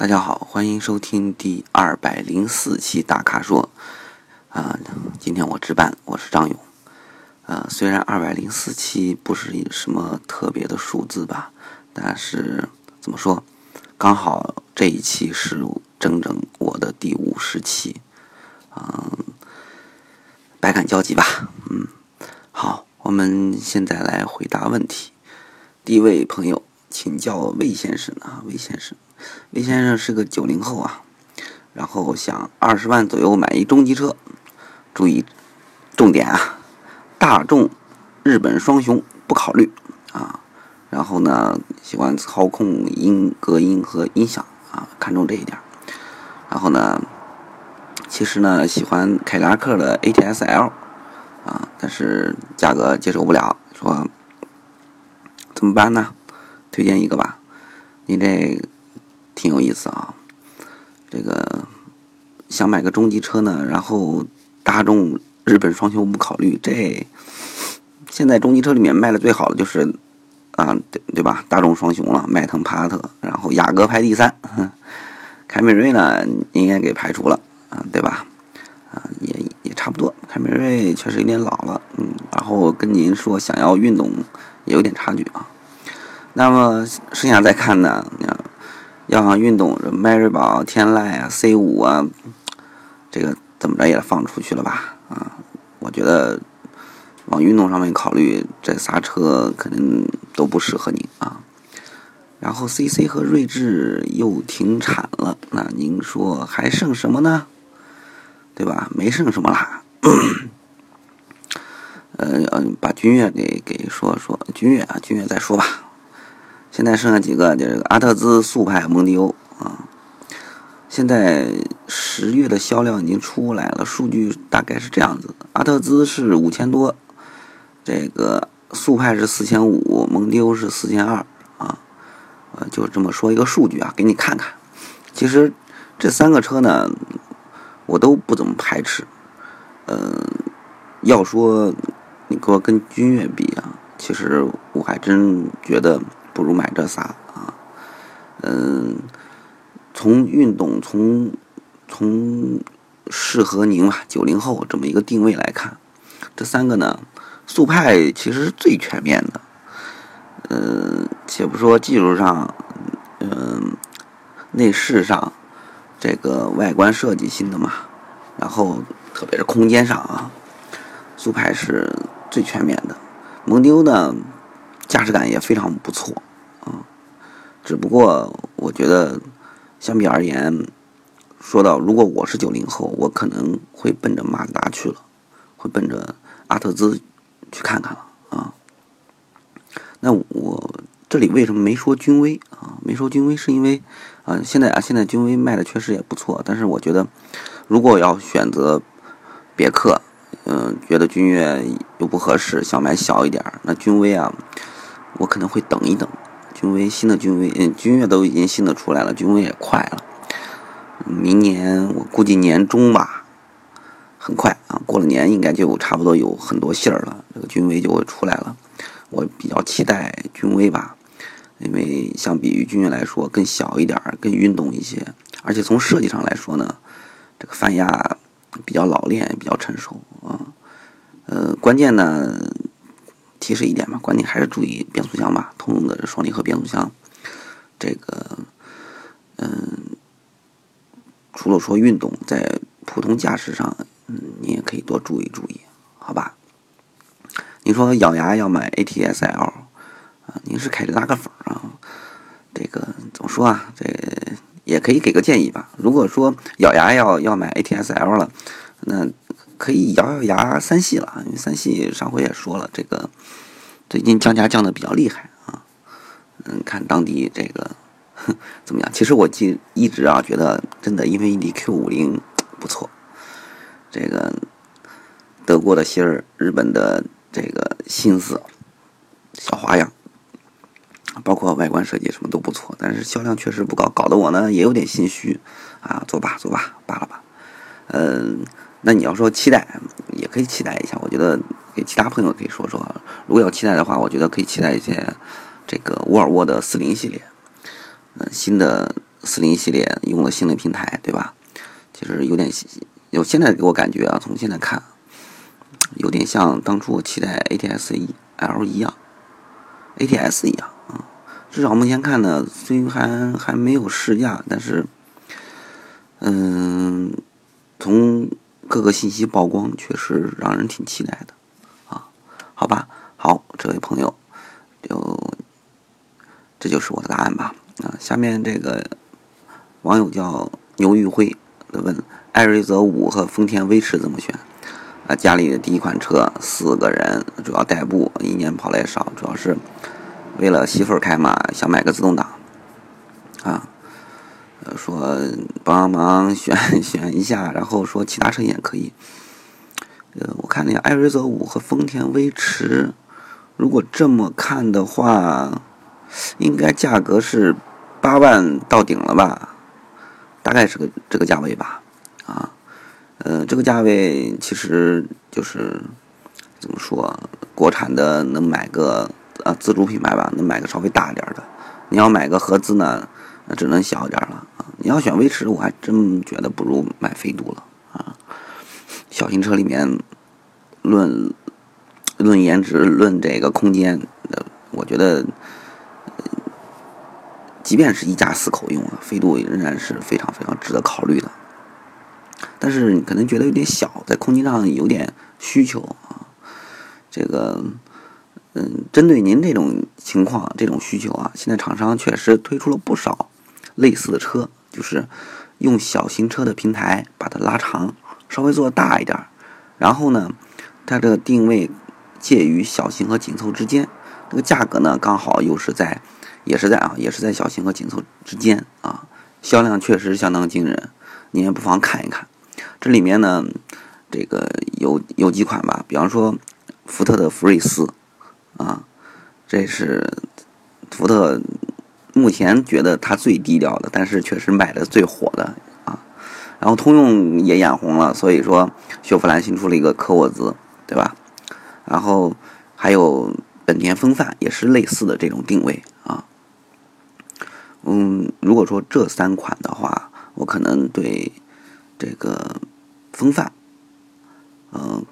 大家好，欢迎收听第二百零四期大咖说。啊，今天我值班，我是张勇。呃，虽然二百零四期不是什么特别的数字吧，但是怎么说，刚好这一期是整整我的第五十期。嗯，百感交集吧。嗯，好，我们现在来回答问题。第一位朋友，请叫魏先生啊，魏先生。魏先生是个九零后啊，然后想二十万左右买一中级车，注意重点啊，大众、日本双雄不考虑啊。然后呢，喜欢操控音、隔音和音响啊，看重这一点。然后呢，其实呢，喜欢凯迪拉克的 ATS L 啊，但是价格接受不了，说怎么办呢？推荐一个吧，你这。挺有意思啊，这个想买个中级车呢，然后大众、日本双雄不考虑。这现在中级车里面卖的最好的就是啊，对对吧？大众双雄了，迈腾、帕萨特，然后雅阁排第三，凯美瑞呢应该给排除了啊，对吧？啊，也也差不多。凯美瑞确实有点老了，嗯，然后跟您说想要运动也有点差距啊。那么剩下再看呢？要运动，这迈锐宝、天籁啊、C 五啊，这个怎么着也放出去了吧？啊，我觉得往运动上面考虑，这仨车肯定都不适合你啊。然后 CC 和锐志又停产了，那您说还剩什么呢？对吧？没剩什么啦。呃，把君越给给说说，君越啊，君越再说吧。现在剩下几个，就是阿特兹、速派、蒙迪欧啊。现在十月的销量已经出来了，数据大概是这样子的：阿特兹是五千多，这个速派是四千五，蒙迪欧是四千二啊。呃，就这么说一个数据啊，给你看看。其实这三个车呢，我都不怎么排斥。呃，要说你给我跟君越比啊，其实我还真觉得。不如买这仨啊，嗯，从运动，从从适合您吧，九零后这么一个定位来看，这三个呢，速派其实是最全面的，嗯，且不说技术上，嗯，内饰上，这个外观设计新的嘛，然后特别是空间上啊，速派是最全面的，蒙迪欧呢。驾驶感也非常不错，只不过我觉得相比而言，说到如果我是九零后，我可能会奔着马自达去了，会奔着阿特兹去看看了啊。那我这里为什么没说君威啊？没说君威是因为啊，现在啊，现在君威卖的确实也不错，但是我觉得如果要选择别克，嗯，觉得君越又不合适，想买小一点，那君威啊。我可能会等一等，君威新的君威，嗯，君越都已经新的出来了，君威也快了。明年我估计年中吧，很快啊，过了年应该就差不多有很多信儿了，这个君威就会出来了。我比较期待君威吧，因为相比于君越来说更小一点，更运动一些，而且从设计上来说呢，这个泛压比较老练，比较成熟啊。呃，关键呢。提示一点吧，关键还是注意变速箱吧，通用的双离合变速箱。这个，嗯，除了说运动，在普通驾驶上，嗯，你也可以多注意注意，好吧？你说咬牙要买 ATS-L 啊？您是凯迪拉克粉啊？这个怎么说啊？这也可以给个建议吧。如果说咬牙要要买 ATS-L 了，那。可以咬咬牙三系了，因为三系上回也说了，这个最近降价降的比较厉害啊。嗯，看当地这个 怎么样？其实我记一直啊觉得真的英菲尼迪 Q 五零不错，这个德国的芯儿，日本的这个心思小花样，包括外观设计什么都不错，但是销量确实不高，搞得我呢也有点心虚啊。走吧走吧罢了吧，嗯。那你要说期待，也可以期待一下。我觉得给其他朋友可以说说，如果要期待的话，我觉得可以期待一些这个沃尔沃的四零系列，嗯，新的四零系列用了新的平台，对吧？其实有点，有现在给我感觉啊，从现在看，有点像当初我期待 ATS 一 L 一样，ATS 一样啊。至少目前看呢，虽然还还没有试驾，但是，嗯，从各个信息曝光，确实让人挺期待的啊。好吧，好，这位朋友，就这就是我的答案吧。啊，下面这个网友叫牛玉辉问：艾瑞泽五和丰田威驰怎么选？啊，家里的第一款车，四个人，主要代步，一年跑的也少，主要是为了媳妇儿开嘛，想买个自动挡。啊，呃说帮忙选选一下，然后说其他车型也可以。呃，我看那个艾瑞泽五和丰田威驰，如果这么看的话，应该价格是。八万到顶了吧，大概是个这个价位吧，啊，呃，这个价位其实就是怎么说，国产的能买个啊自主品牌吧，能买个稍微大一点的。你要买个合资呢，那只能小一点了。你要选威驰，我还真觉得不如买飞度了啊。小型车里面，论论颜值，论这个空间，呃，我觉得。即便是一家四口用啊，飞度仍然是非常非常值得考虑的。但是你可能觉得有点小，在空间上有点需求啊。这个，嗯，针对您这种情况、这种需求啊，现在厂商确实推出了不少类似的车，就是用小型车的平台把它拉长，稍微做大一点，然后呢，它这个定位介于小型和紧凑之间，这个价格呢刚好又是在。也是在啊，也是在小型和紧凑之间啊，销量确实相当惊人，你也不妨看一看。这里面呢，这个有有几款吧，比方说福特的福睿斯啊，这是福特目前觉得它最低调的，但是确实卖的最火的啊。然后通用也眼红了，所以说雪佛兰新出了一个科沃兹，对吧？然后还有本田锋范也是类似的这种定位啊。嗯，如果说这三款的话，我可能对这个风范，嗯，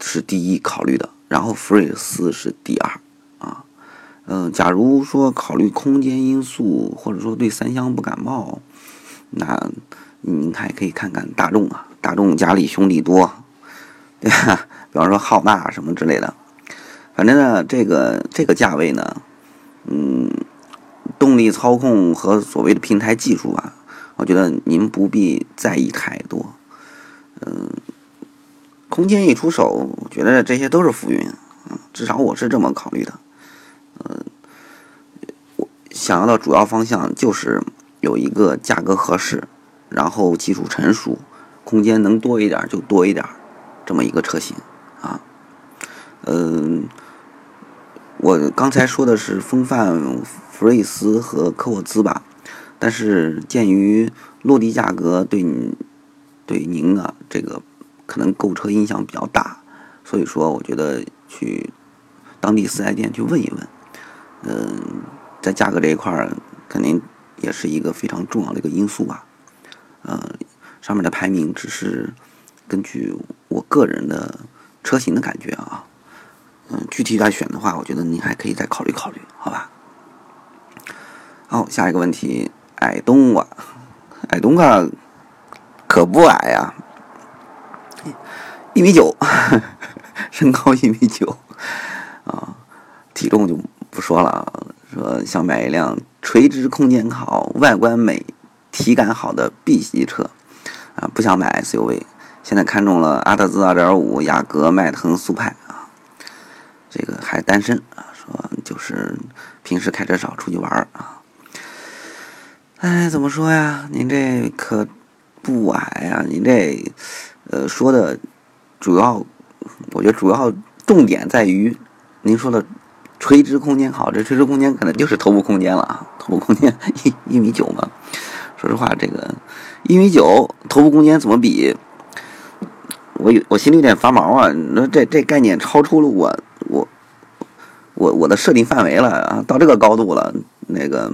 是第一考虑的，然后福睿斯是第二。嗯，假如说考虑空间因素，或者说对三厢不感冒，那您还可以看看大众啊，大众家里兄弟多，对吧？比方说浩纳什么之类的，反正呢，这个这个价位呢，嗯。动力操控和所谓的平台技术啊，我觉得您不必在意太多。嗯，空间一出手，我觉得这些都是浮云。至少我是这么考虑的。想要的主要方向就是有一个价格合适，然后技术成熟，空间能多一点就多一点，这么一个车型啊。嗯，我刚才说的是风范。福睿斯和科沃兹吧，但是鉴于落地价格对你对您啊这个可能购车影响比较大，所以说我觉得去当地四 S 店去问一问，嗯，在价格这一块儿肯定也是一个非常重要的一个因素吧，呃，上面的排名只是根据我个人的车型的感觉啊，嗯，具体来选的话，我觉得您还可以再考虑考虑，好吧？好，下一个问题，矮冬瓜，矮冬瓜可不矮呀，一米九，身高一米九，啊，体重就不说了。说想买一辆垂直空间好、外观美、体感好的 B 级车，啊，不想买 SUV。现在看中了阿特兹2.5、雅阁、迈腾、速派啊，这个还单身啊，说就是平时开车少，出去玩啊。哎，怎么说呀？您这可不矮呀！您这，呃，说的主要，我觉得主要重点在于您说的垂直空间好。这垂直空间可能就是头部空间了啊，头部空间一一米九嘛。说实话，这个一米九头部空间怎么比？我有我心里有点发毛啊！你说这这概念超出了我我我我的设定范围了啊！到这个高度了，那个。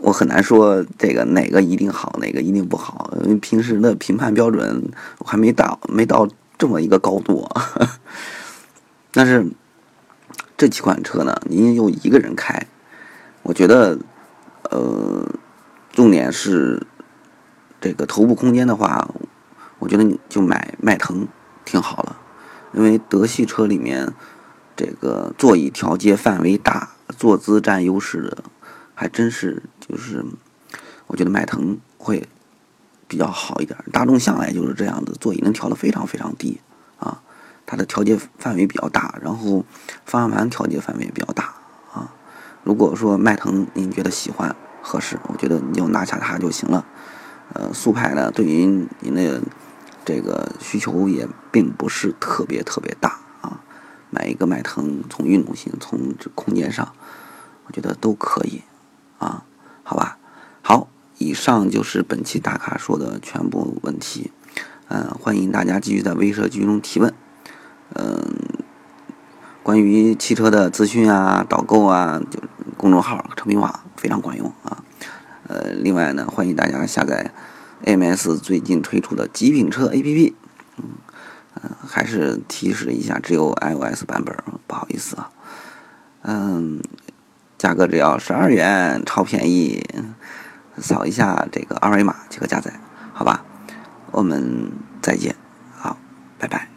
我很难说这个哪个一定好，哪个一定不好。因为平时的评判标准我还没到，没到这么一个高度啊。但是这几款车呢，您又一个人开，我觉得，呃，重点是这个头部空间的话，我觉得你就买迈腾挺好了，因为德系车里面这个座椅调节范围大，坐姿占优势的。还真是，就是我觉得迈腾会比较好一点。大众向来就是这样的，座椅能调的非常非常低，它的调节范围比较大，然后方向盘调节范围也比较大啊。如果说迈腾您觉得喜欢合适，我觉得你就拿下它就行了。呃，速派呢，对于您的这个需求也并不是特别特别大啊。买一个迈腾，从运动性，从这空间上，我觉得都可以。啊，好吧，好，以上就是本期大咖说的全部问题，嗯，欢迎大家继续在微社区中提问，关于汽车的资讯啊、导购啊，就公众号“车品网”非常管用啊，呃，另外呢，欢迎大家下载 MS 最近推出的极品车 APP，嗯，还是提示一下，只有 iOS 版本，不好意思啊，嗯。价格只要十二元，超便宜！扫一下这个二维码即可加载，好吧？我们再见，好，拜拜。